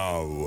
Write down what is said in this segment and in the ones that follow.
know.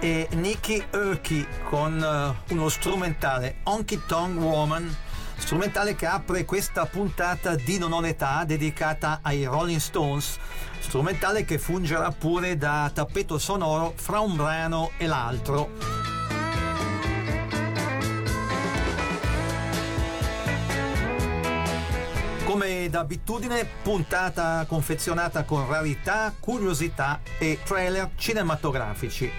E Nicky Urky con eh, uno strumentale Honky Tonk Woman strumentale che apre questa puntata di Non ho l'età dedicata ai Rolling Stones strumentale che fungerà pure da tappeto sonoro fra un brano e l'altro Come d'abitudine, puntata confezionata con rarità, curiosità e trailer cinematografici.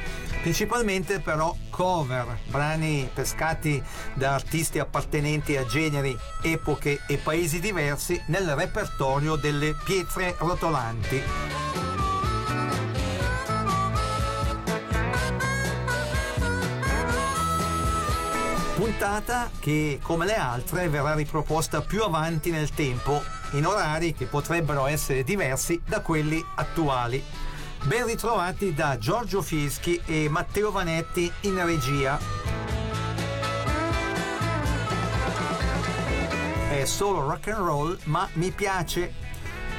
Principalmente però cover, brani pescati da artisti appartenenti a generi, epoche e paesi diversi nel repertorio delle pietre rotolanti. Puntata che, come le altre, verrà riproposta più avanti nel tempo, in orari che potrebbero essere diversi da quelli attuali. Ben ritrovati da Giorgio Fischi e Matteo Vanetti in regia. È solo rock and roll, ma mi piace.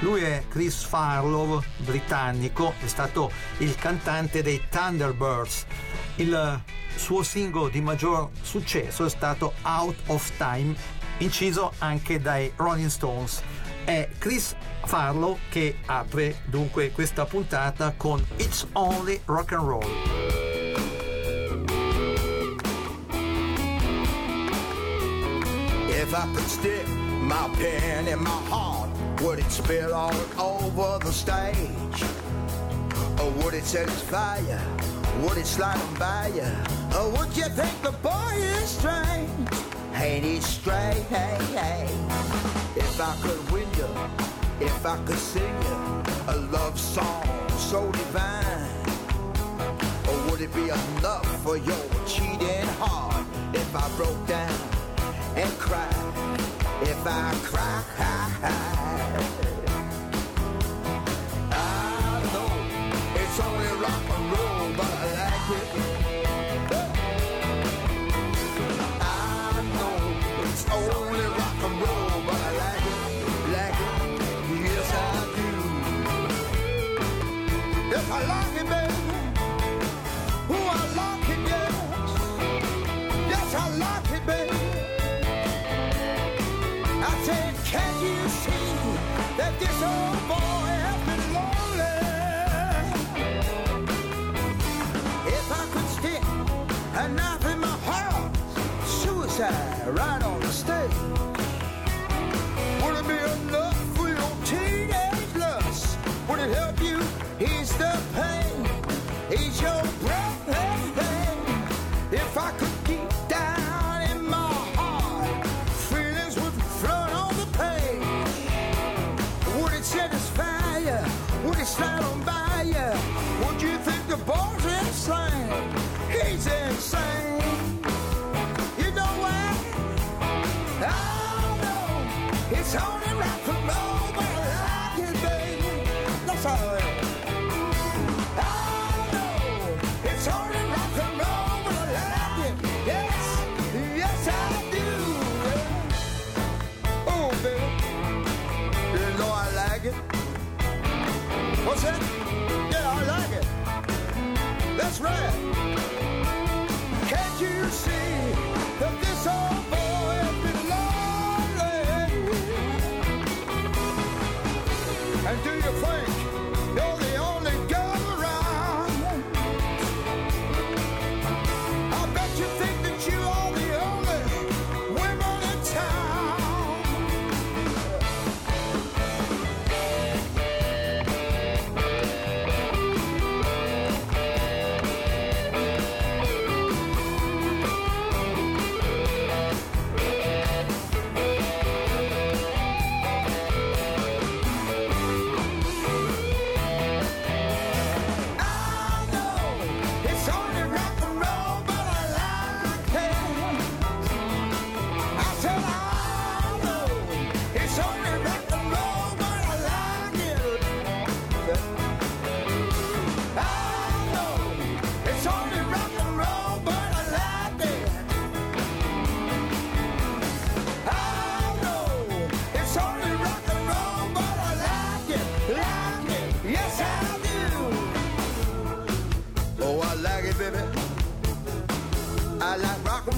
Lui è Chris Farlow, britannico, è stato il cantante dei Thunderbirds. Il suo singolo di maggior successo è stato Out of Time, inciso anche dai Rolling Stones. È Chris Farlow che apre dunque questa puntata con It's Only Rock and Roll. If I could stick my pen in my heart, would it spill all over the stage? Or would it satisfy you? Would it slide by you? Or would you think the boy is strange? Ain't he strange? Hey, hey. If I could win you, if I could sing you a love song so divine, or would it be enough for your cheating heart if I broke down and cried? If I cried, suicide right on the stage.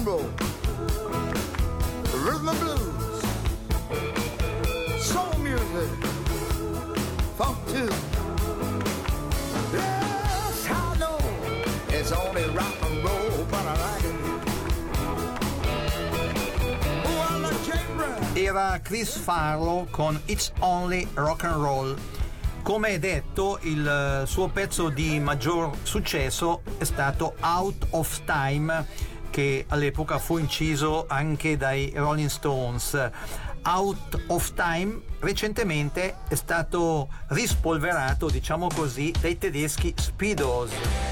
mambo, blues, soul music, funk too. Yes, I it's only rock and roll, but I like it. Era Chris Farlow con It's Only Rock and Roll. Come detto, il eh, suo pezzo di maggior successo è stato Out of Time che all'epoca fu inciso anche dai Rolling Stones. Out of Time recentemente è stato rispolverato, diciamo così, dai tedeschi Speedos.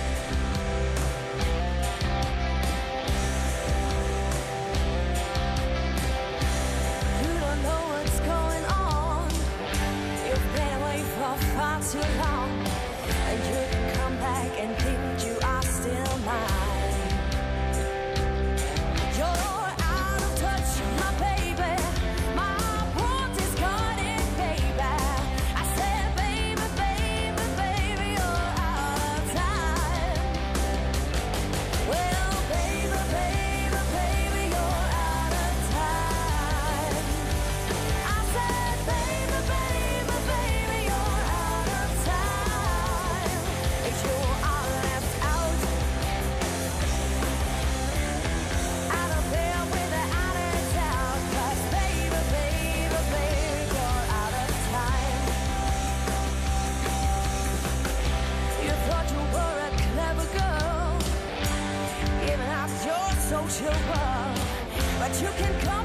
can come.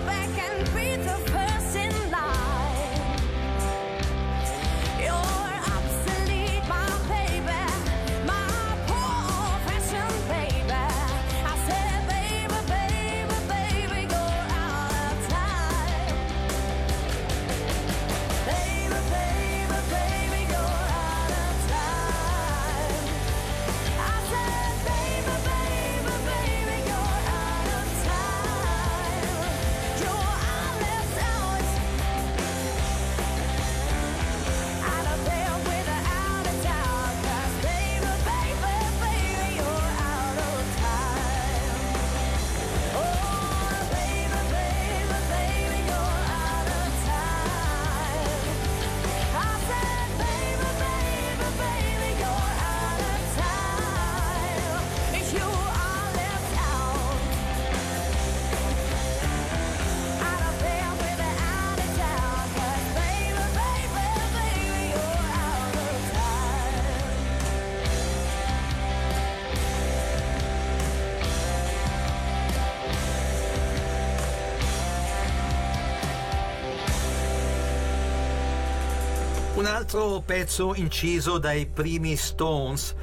altro pezzo inciso dai primi Stones.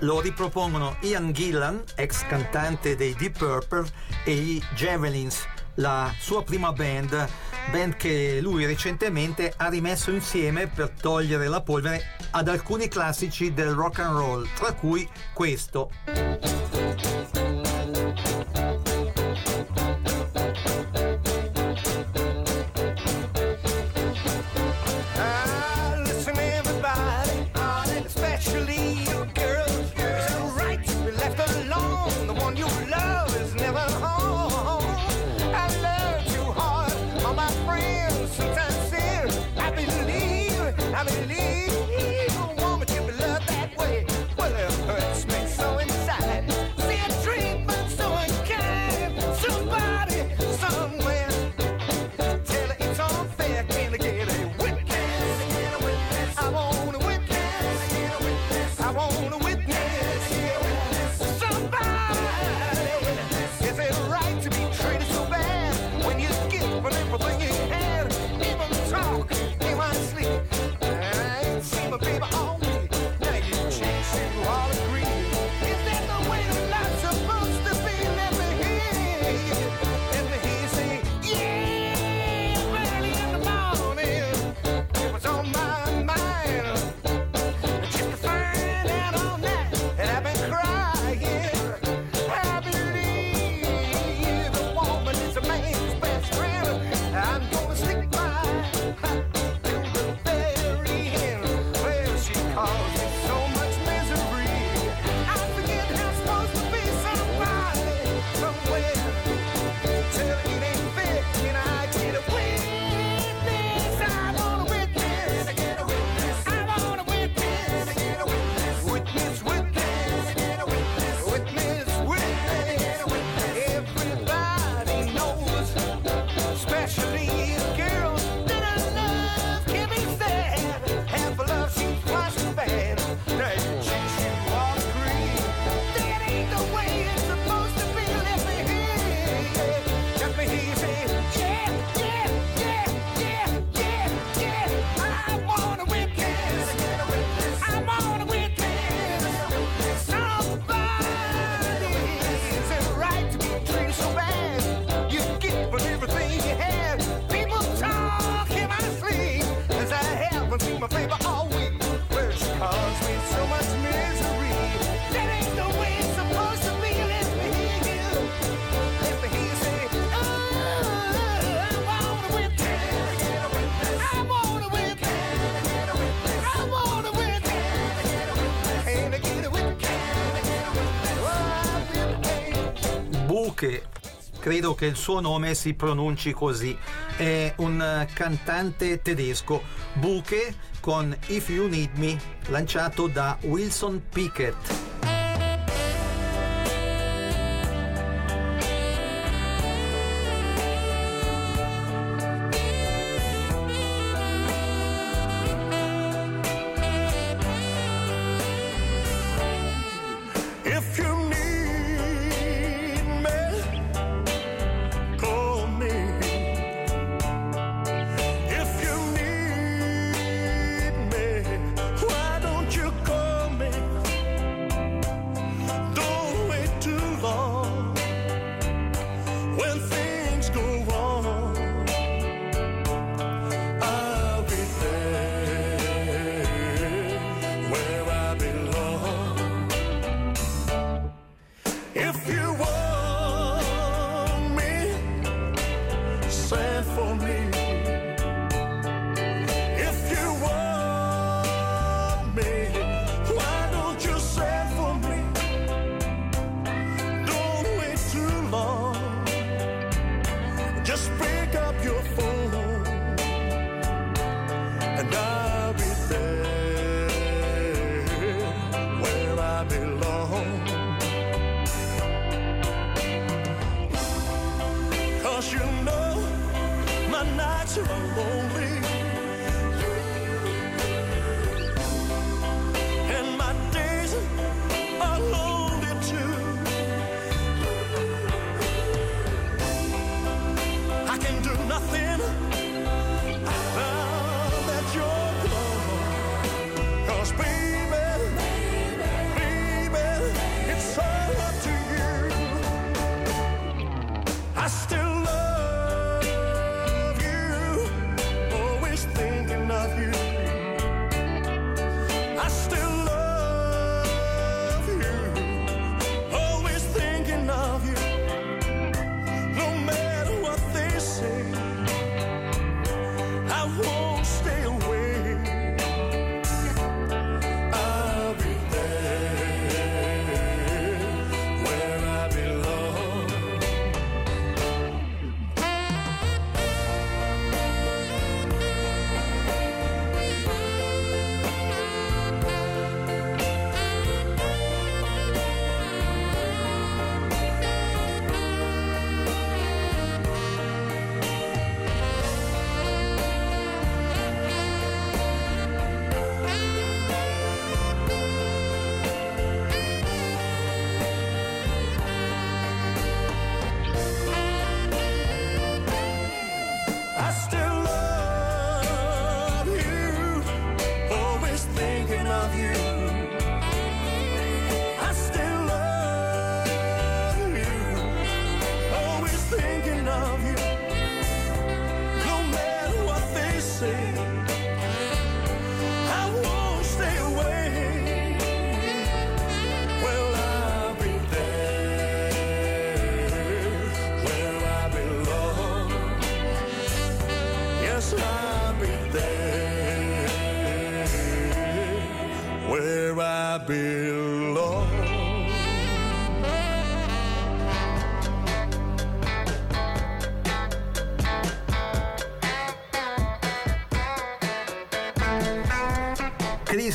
Lo ripropongono Ian Gillan, ex cantante dei Deep Purple, e i Javelins, la sua prima band, band che lui recentemente ha rimesso insieme per togliere la polvere ad alcuni classici del rock and roll, tra cui questo. Credo che il suo nome si pronunci così, è un eh, cantante tedesco, Buche con If You Need Me, lanciato da Wilson Pickett.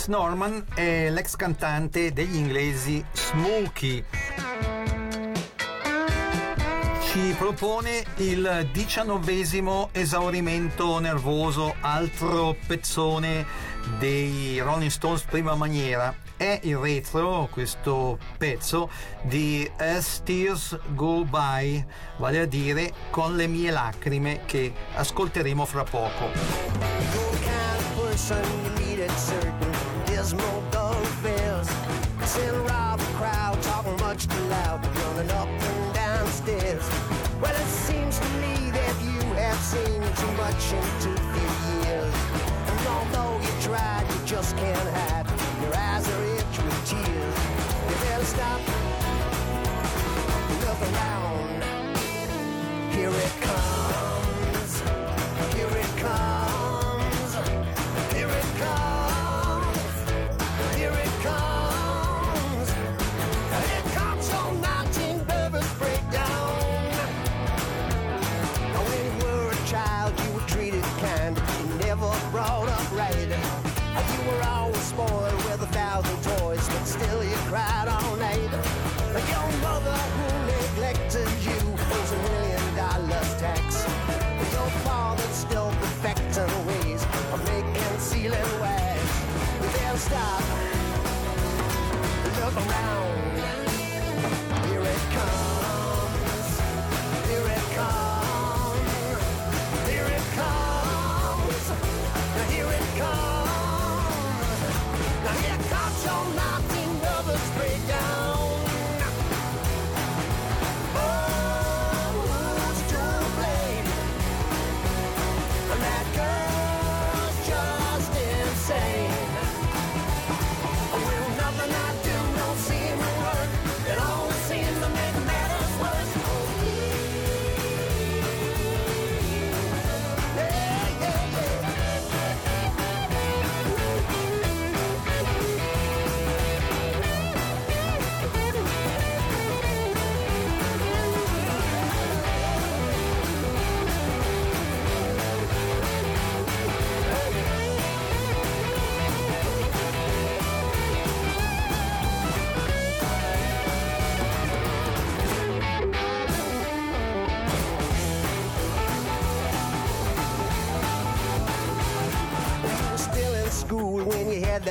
Norman è l'ex cantante degli inglesi Smokey. Ci propone il diciannovesimo esaurimento nervoso, altro pezzone dei Rolling Stones prima maniera. È il retro, questo pezzo, di As Tears Go By, vale a dire con le mie lacrime che ascolteremo fra poco. You're the kind of person you need at certain dismal thoroughfares. Sit around the crowd, talking much too loud, running up and down stairs. Well, it seems to me that you have seen too much in too few years. And although you tried, you just can't hide. Your eyes are itch with tears. You better stop. Look around. Here it comes. Here it comes. Around.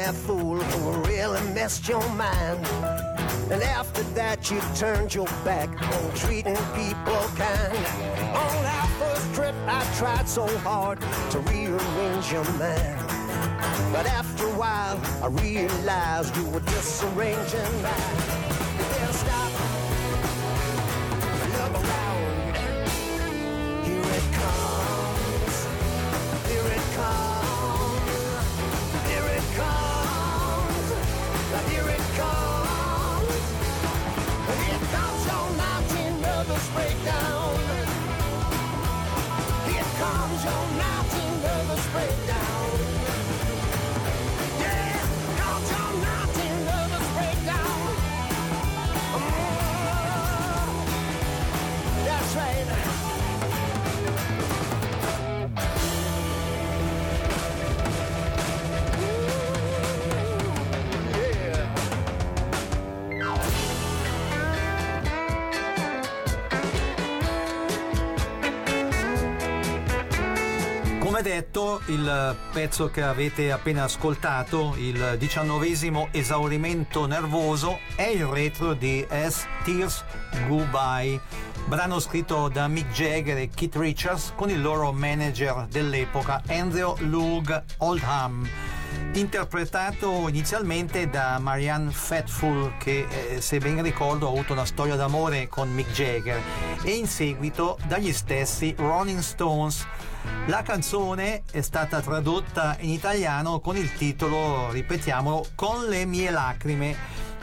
That fool who really messed your mind. And after that, you turned your back on treating people kind. On our first trip, I tried so hard to rearrange your mind. But after a while, I realized you were disarranging mine. Come detto, il pezzo che avete appena ascoltato, il diciannovesimo esaurimento nervoso, è il retro di As Tears Go By, brano scritto da Mick Jagger e Keith Richards con il loro manager dell'epoca, Andrew Loog Oldham interpretato inizialmente da Marianne Faithfull che eh, se ben ricordo ha avuto una storia d'amore con Mick Jagger e in seguito dagli stessi Rolling Stones la canzone è stata tradotta in italiano con il titolo, ripetiamolo, Con le mie lacrime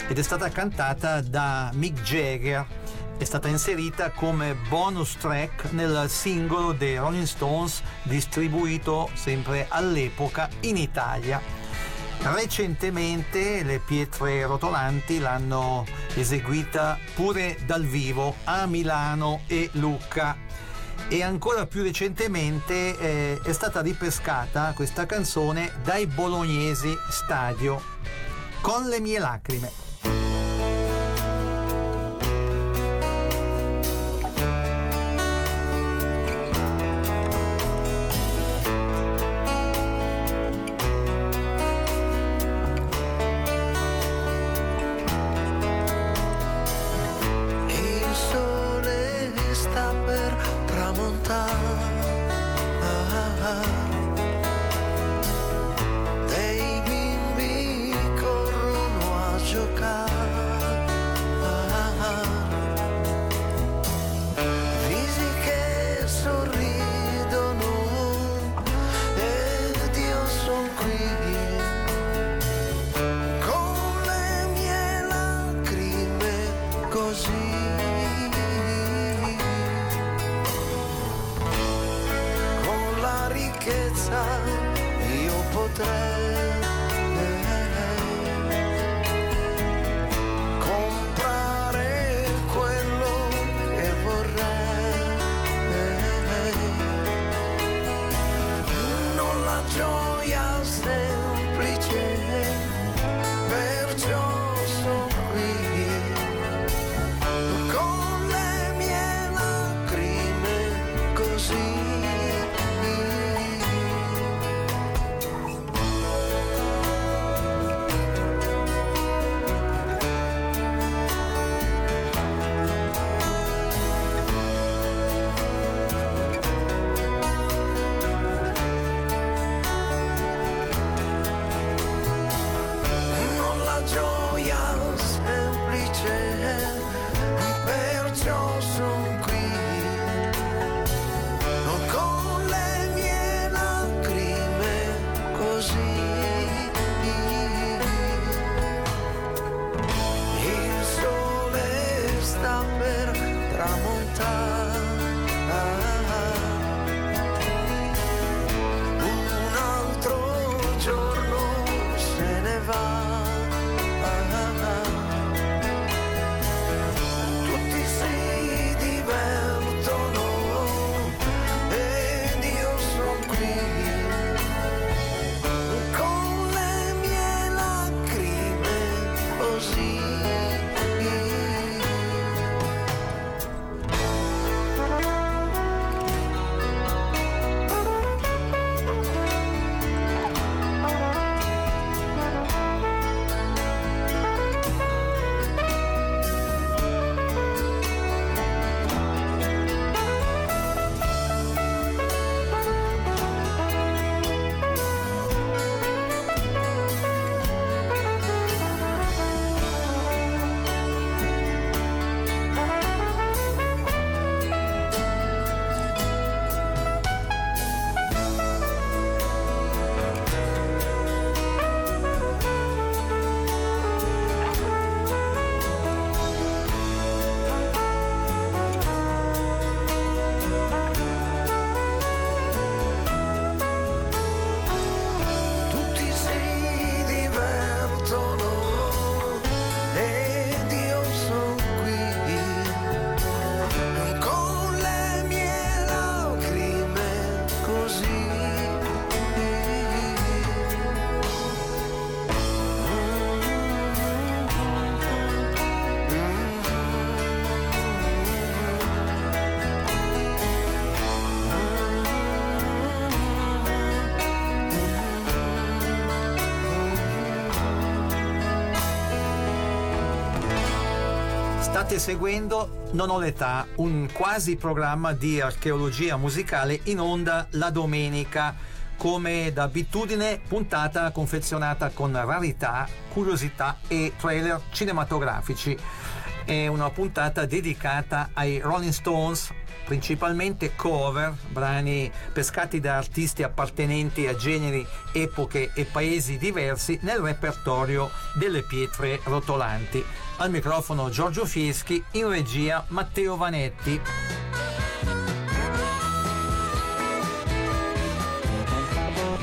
ed è stata cantata da Mick Jagger. È stata inserita come bonus track nel singolo dei Rolling Stones distribuito sempre all'epoca in Italia. Recentemente le pietre rotolanti l'hanno eseguita pure dal vivo a Milano e Lucca e ancora più recentemente eh, è stata ripescata questa canzone dai bolognesi Stadio con le mie lacrime. State seguendo Non ho l'età, un quasi programma di archeologia musicale in onda la domenica, come d'abitudine puntata confezionata con rarità, curiosità e trailer cinematografici. È una puntata dedicata ai Rolling Stones, principalmente cover, brani pescati da artisti appartenenti a generi, epoche e paesi diversi nel repertorio delle pietre rotolanti. Al microfono Giorgio Fieschi, in regia Matteo Vanetti.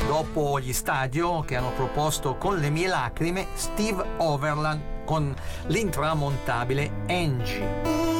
Dopo gli stadio che hanno proposto con le mie lacrime, Steve Overland con l'intramontabile Angie.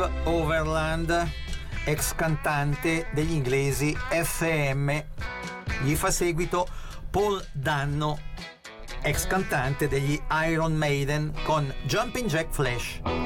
Steve Overland, ex cantante degli inglesi FM. Gli fa seguito Paul Danno, ex cantante degli Iron Maiden con Jumping Jack Flash.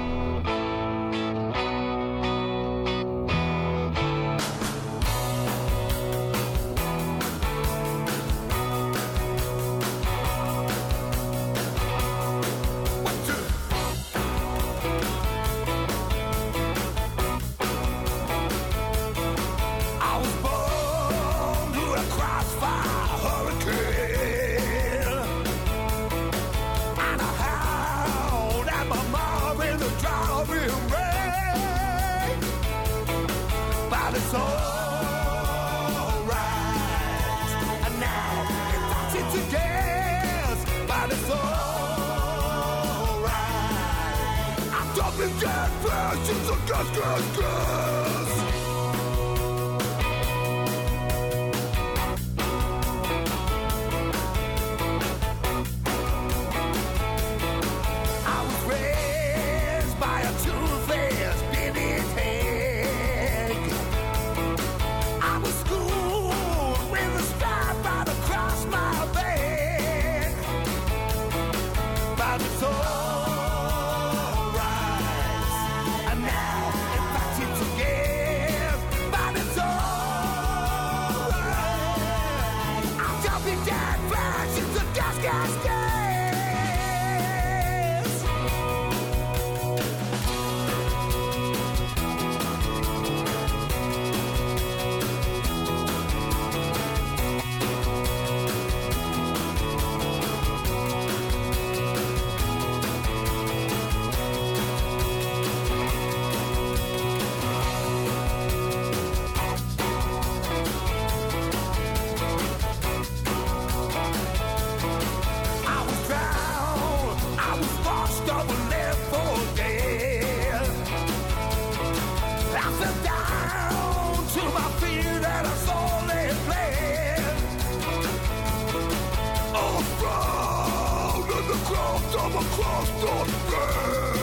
Cross of a cross on bed.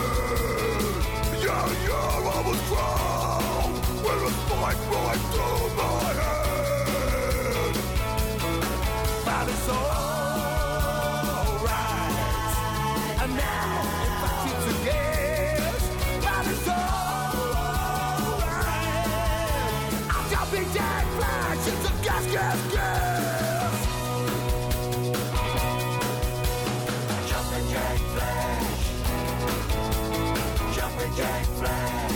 Yeah, yeah, I was drowned jack flash.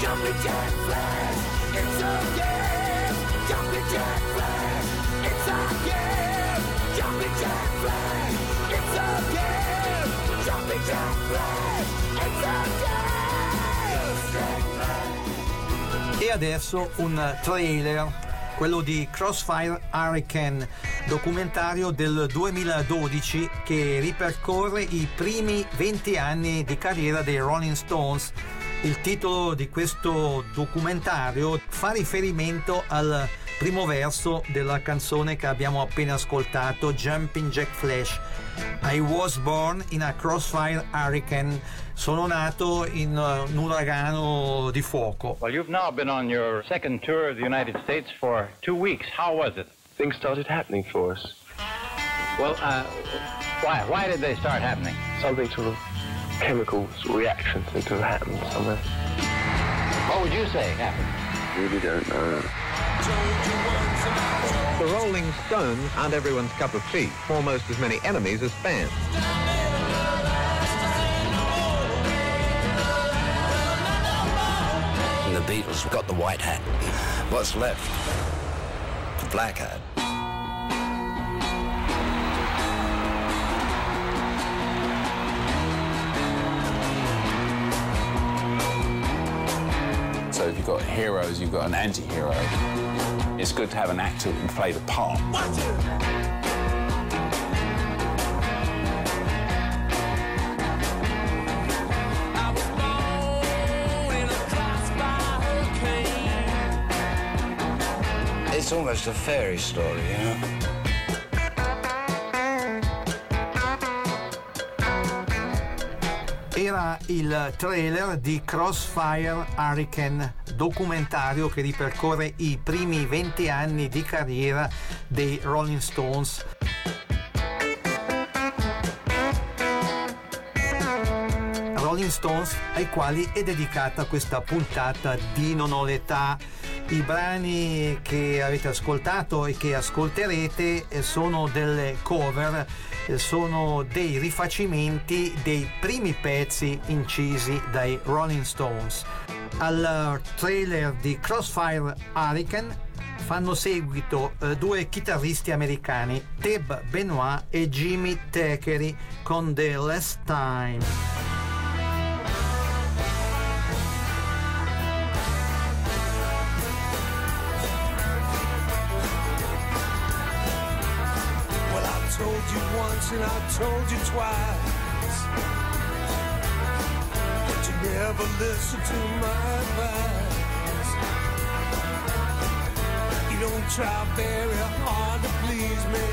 Jumping jack flash. It's a gas. Jumping jack flash. It's a gas. Jumping jack flash. It's a gas. Jumping jack flash. It's a gas. E adesso un trailer, quello di Crossfire Hurricane, documentario del 2012 che ripercorre i primi 20 anni di carriera dei Rolling Stones. Il titolo di questo documentario fa riferimento al primo verso della canzone che abbiamo appena ascoltato, Jumping Jack Flash. I was born in a crossfire hurricane. Sono nato in uh, un uragano di fuoco. Well, you've now been on your second tour of the United States for two weeks. How was it? Things started happening for us. Well, uh, why? Why did they start happening? Something sort of chemical reaction seemed to have happened somewhere. What would you say happened? Really don't know. The Rolling Stones aren't everyone's cup of tea. Almost as many enemies as fans. The Beatles got the white hat. What's left? The black hat. Got heroes, you've got an anti-hero. It's good to have an actor who can play the part. It's almost a fairy story, you know? Era il trailer di Crossfire Hurricane, documentario che ripercorre i primi 20 anni di carriera dei Rolling Stones. Rolling Stones ai quali è dedicata questa puntata di Non ho l'età. I brani che avete ascoltato e che ascolterete eh, sono delle cover, sono dei rifacimenti dei primi pezzi incisi dai Rolling Stones. Al trailer di Crossfire Hurricane fanno seguito eh, due chitarristi americani, Teb Benoit e Jimmy Thackeray con The Last Time. Once and I told you twice. But you never listen to my advice. You don't try very hard to please me.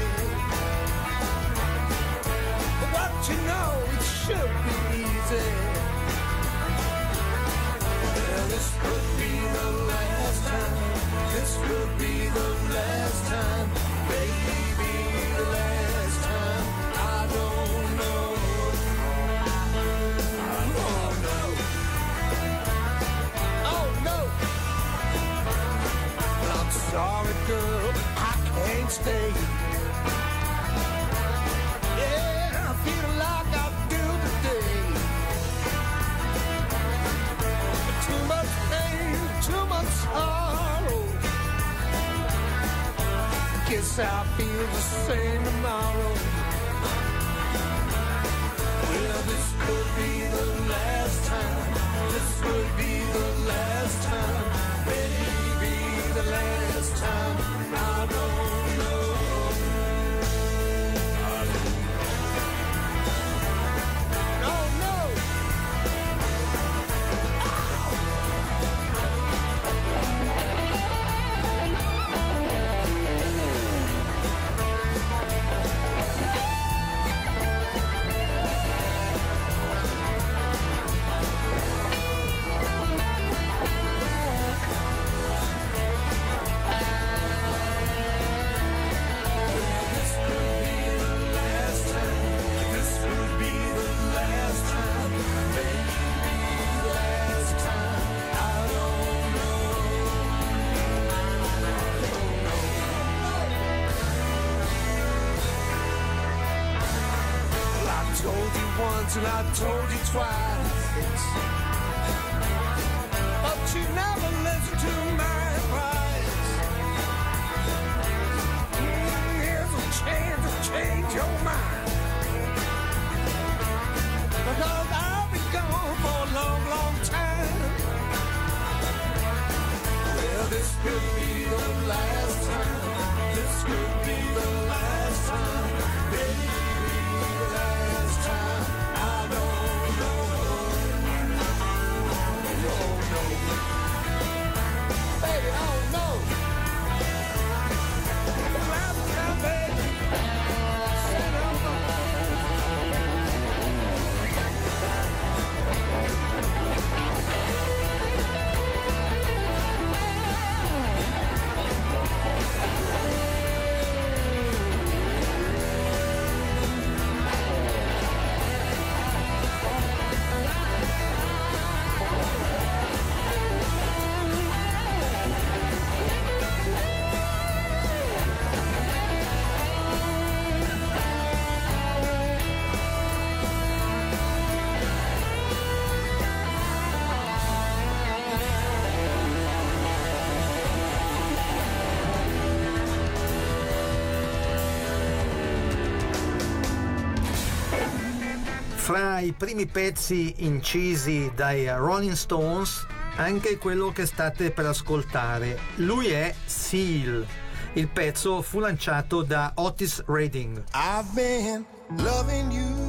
But what you know, it should be easy. I told you twice. I primi pezzi incisi dai Rolling Stones, anche quello che state per ascoltare. Lui è Seal. Il pezzo fu lanciato da Otis Redding. I've been loving you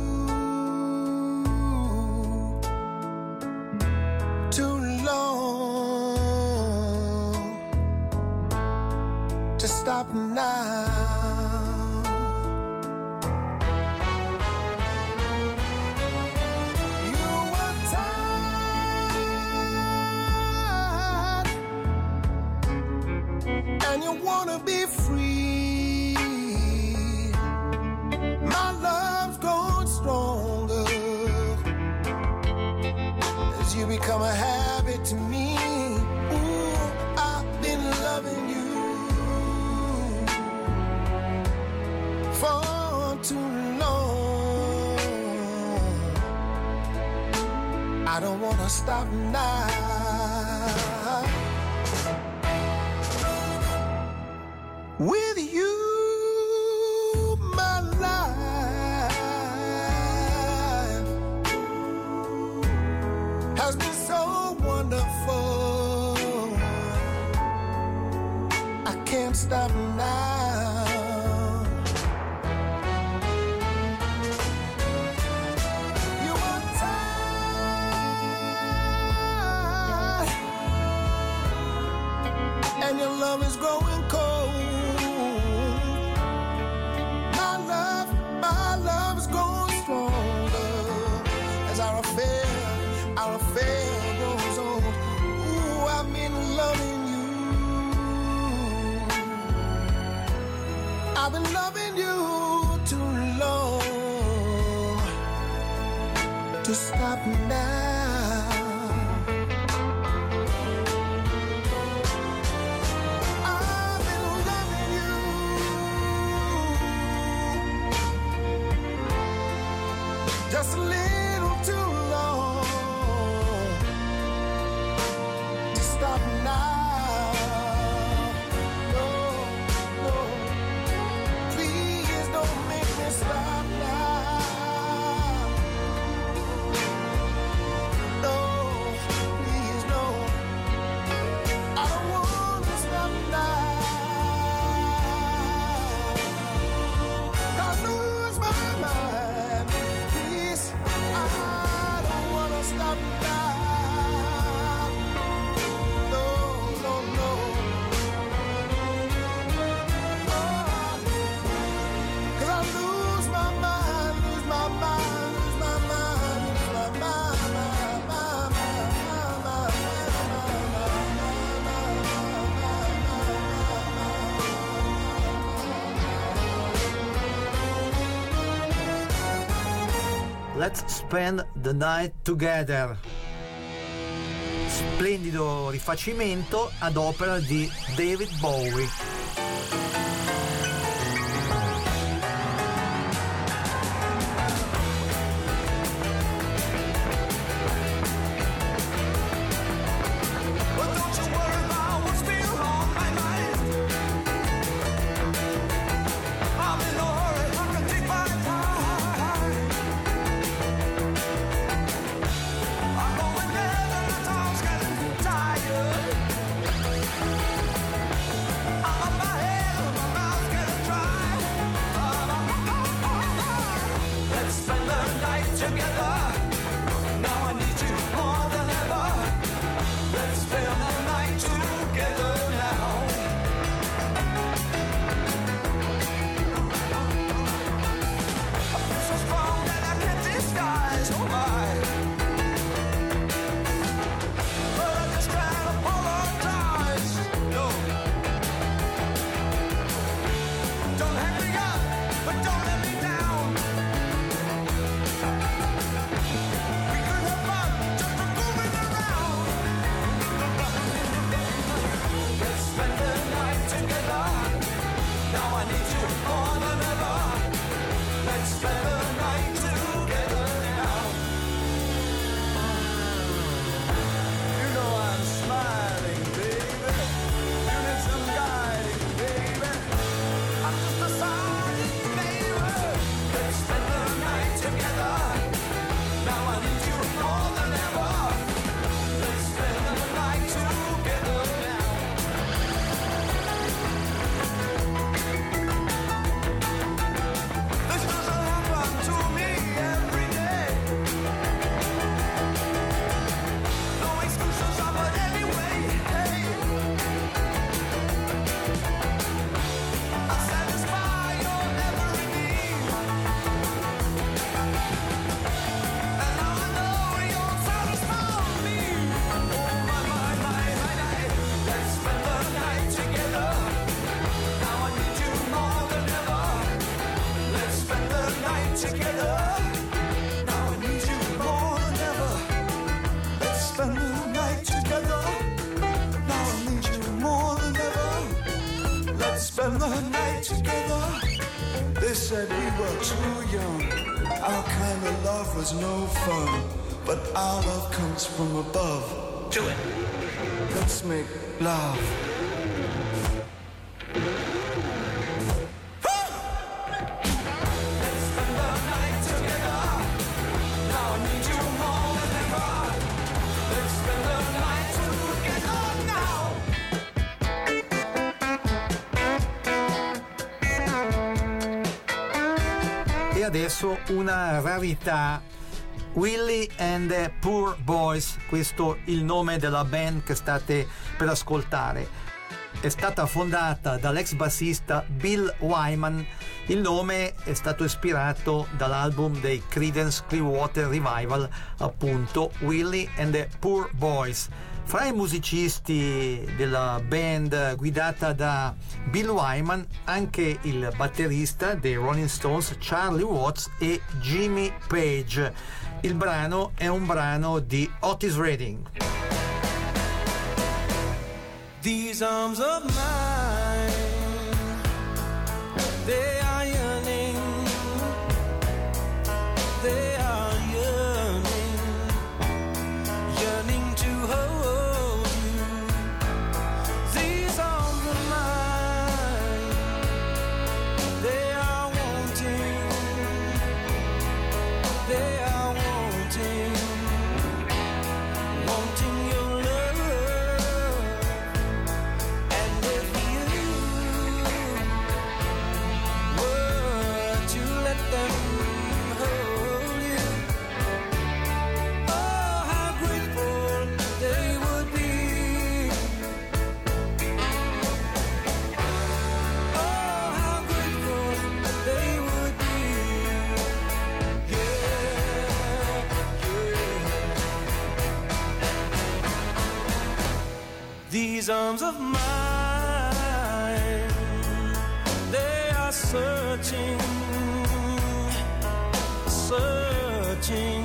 become a habit to me. Ooh, I've been loving you for too long. I don't wanna stop now. With you. Let's Spend the Night Together. Splendido rifacimento ad opera di David Bowie. Was no fun. But our love comes from above. Do it. Let's make love. E adesso una rarità. Willie and the Poor Boys, questo è il nome della band che state per ascoltare. È stata fondata dall'ex bassista Bill Wyman. Il nome è stato ispirato dall'album dei Creedence Clearwater Revival, appunto Willie and the Poor Boys. Fra i musicisti della band guidata da Bill Wyman, anche il batterista dei Rolling Stones Charlie Watts e Jimmy Page. Il brano è un brano di Otis Redding. These arms of mine, These arms of mine, they are searching, searching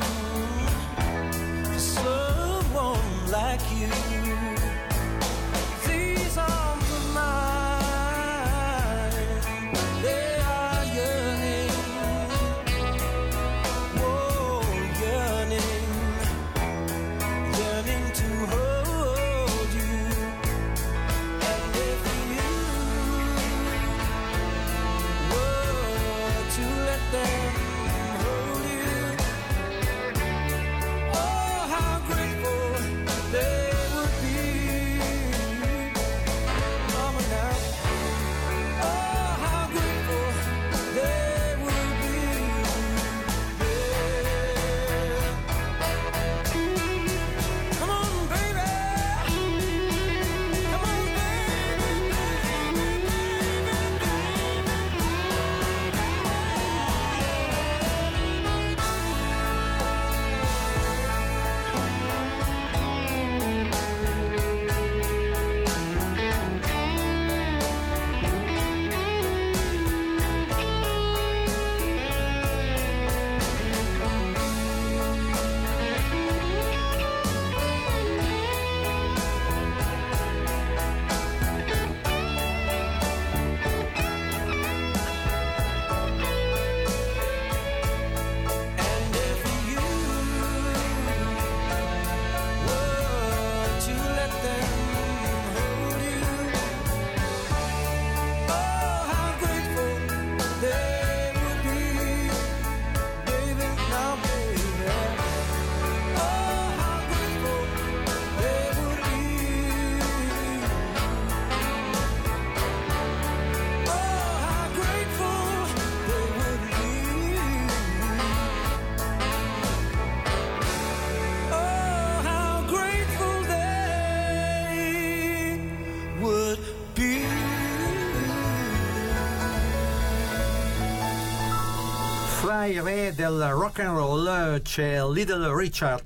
Fra i re del rock and roll c'è Little Richard.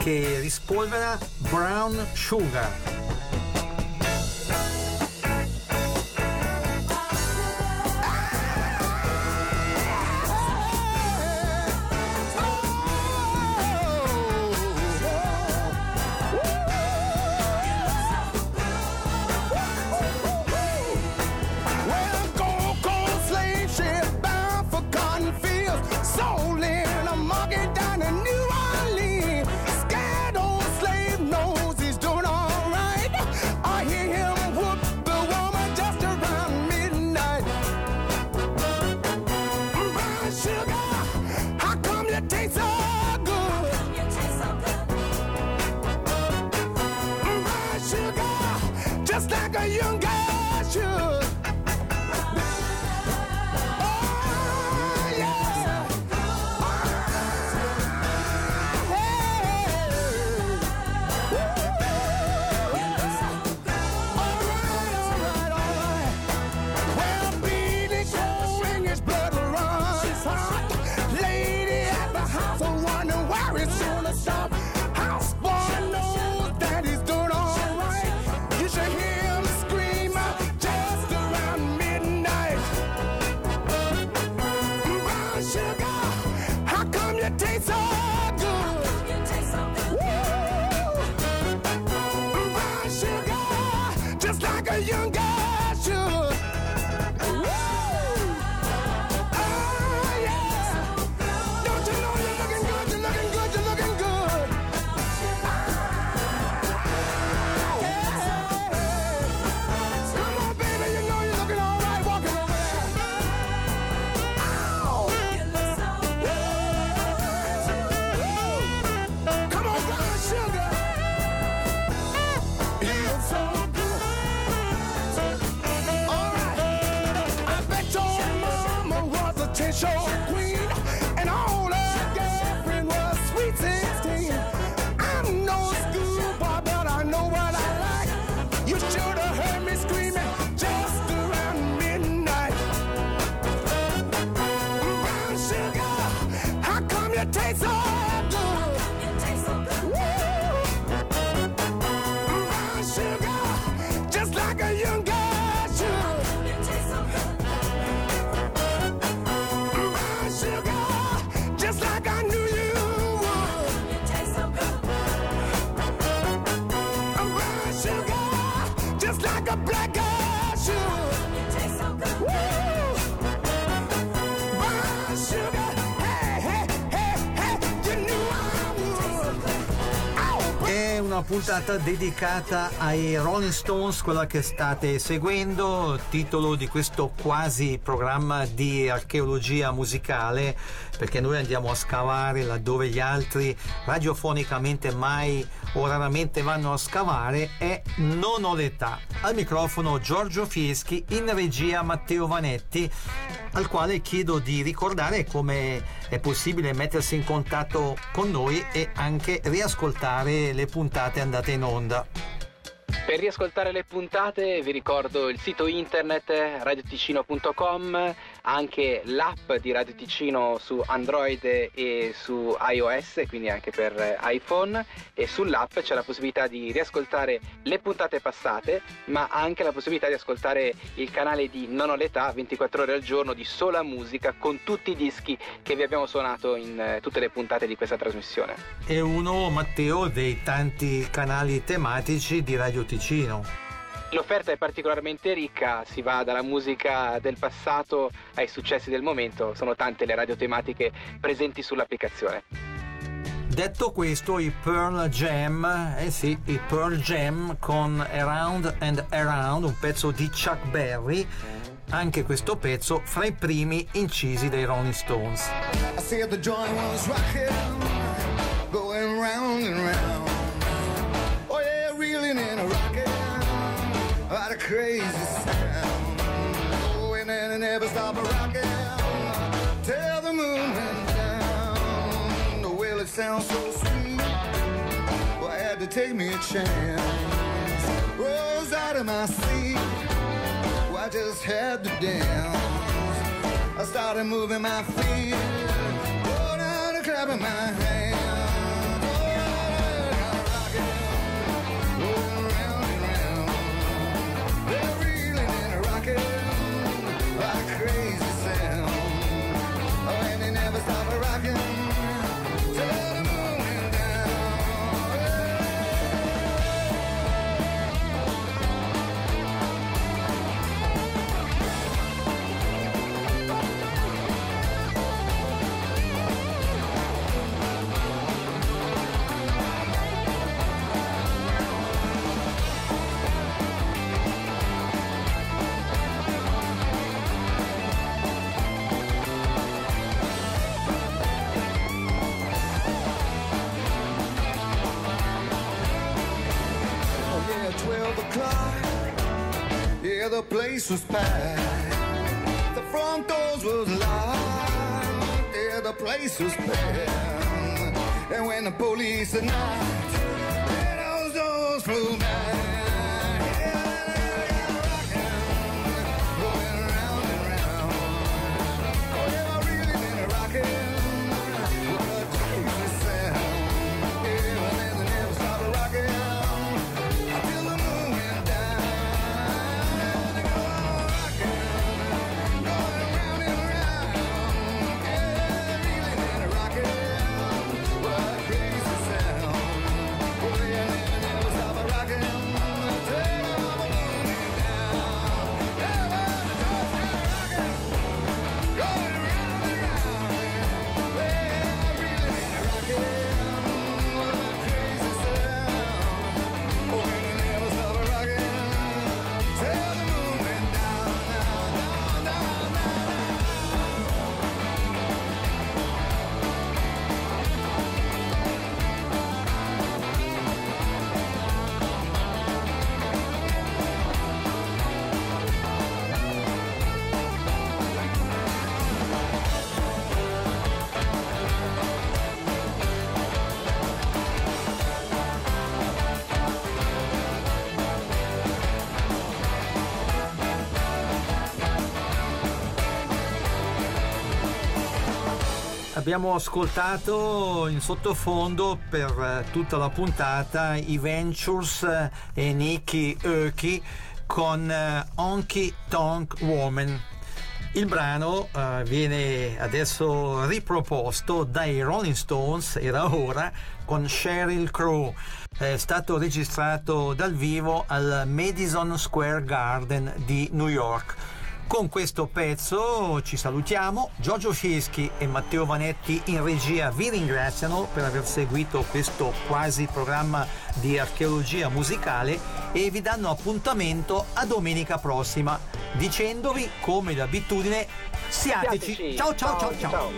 che rispolvera Brown Sugar. Una puntata dedicata ai Rolling Stones, quella che state seguendo, titolo di questo quasi programma di archeologia musicale, perché noi andiamo a scavare laddove gli altri radiofonicamente mai o raramente vanno a scavare, è Non ho l'età. Al microfono Giorgio Fieschi, in regia Matteo Vanetti, al quale chiedo di ricordare come è possibile mettersi in contatto con noi e anche riascoltare le puntate andate in onda. Per riascoltare le puntate vi ricordo il sito internet radioticino.com, anche l'app di Radio Ticino su Android e su iOS, quindi anche per iPhone e sull'app c'è la possibilità di riascoltare le puntate passate, ma anche la possibilità di ascoltare il canale di Non ho l'età 24 ore al giorno di sola musica con tutti i dischi che vi abbiamo suonato in eh, tutte le puntate di questa trasmissione. È uno, Matteo, dei tanti canali tematici di Radio Ticino. L'offerta è particolarmente ricca, si va dalla musica del passato ai successi del momento, sono tante le radiotematiche presenti sull'applicazione. Detto questo, i Pearl Jam, eh sì, i Pearl Jam con Around and Around, un pezzo di Chuck Berry, anche questo pezzo fra i primi incisi dei Rolling Stones. I said the joint was rocking, going round and round. Oh yeah, reeling and a rocking, what a crazy sound. Oh, and then never stop rocking, till the moon went down. Oh, well, it sounds so sweet, well, I had to take me a chance. Rose out of my seat, well, I just had to dance. I started moving my feet, oh, now to clapping my hands. And they the place was packed. The front doors was locked. Yeah, the place was packed. And when the police yeah, those doors flew back. Abbiamo ascoltato in sottofondo per eh, tutta la puntata i Ventures eh, e Nicky Oki con eh, Honky Tonk Woman. Il brano viene adesso riproposto dai Rolling Stones, era ora, con Sheryl Crow. È stato registrato dal vivo al Madison Square Garden di New York. Con questo pezzo ci salutiamo. Giorgio Fieschi e Matteo Vanetti in regia vi ringraziano per aver seguito questo quasi programma di archeologia musicale e vi danno appuntamento a domenica prossima dicendovi come d'abitudine siateci. Ciao ciao ciao Ciao, ciao.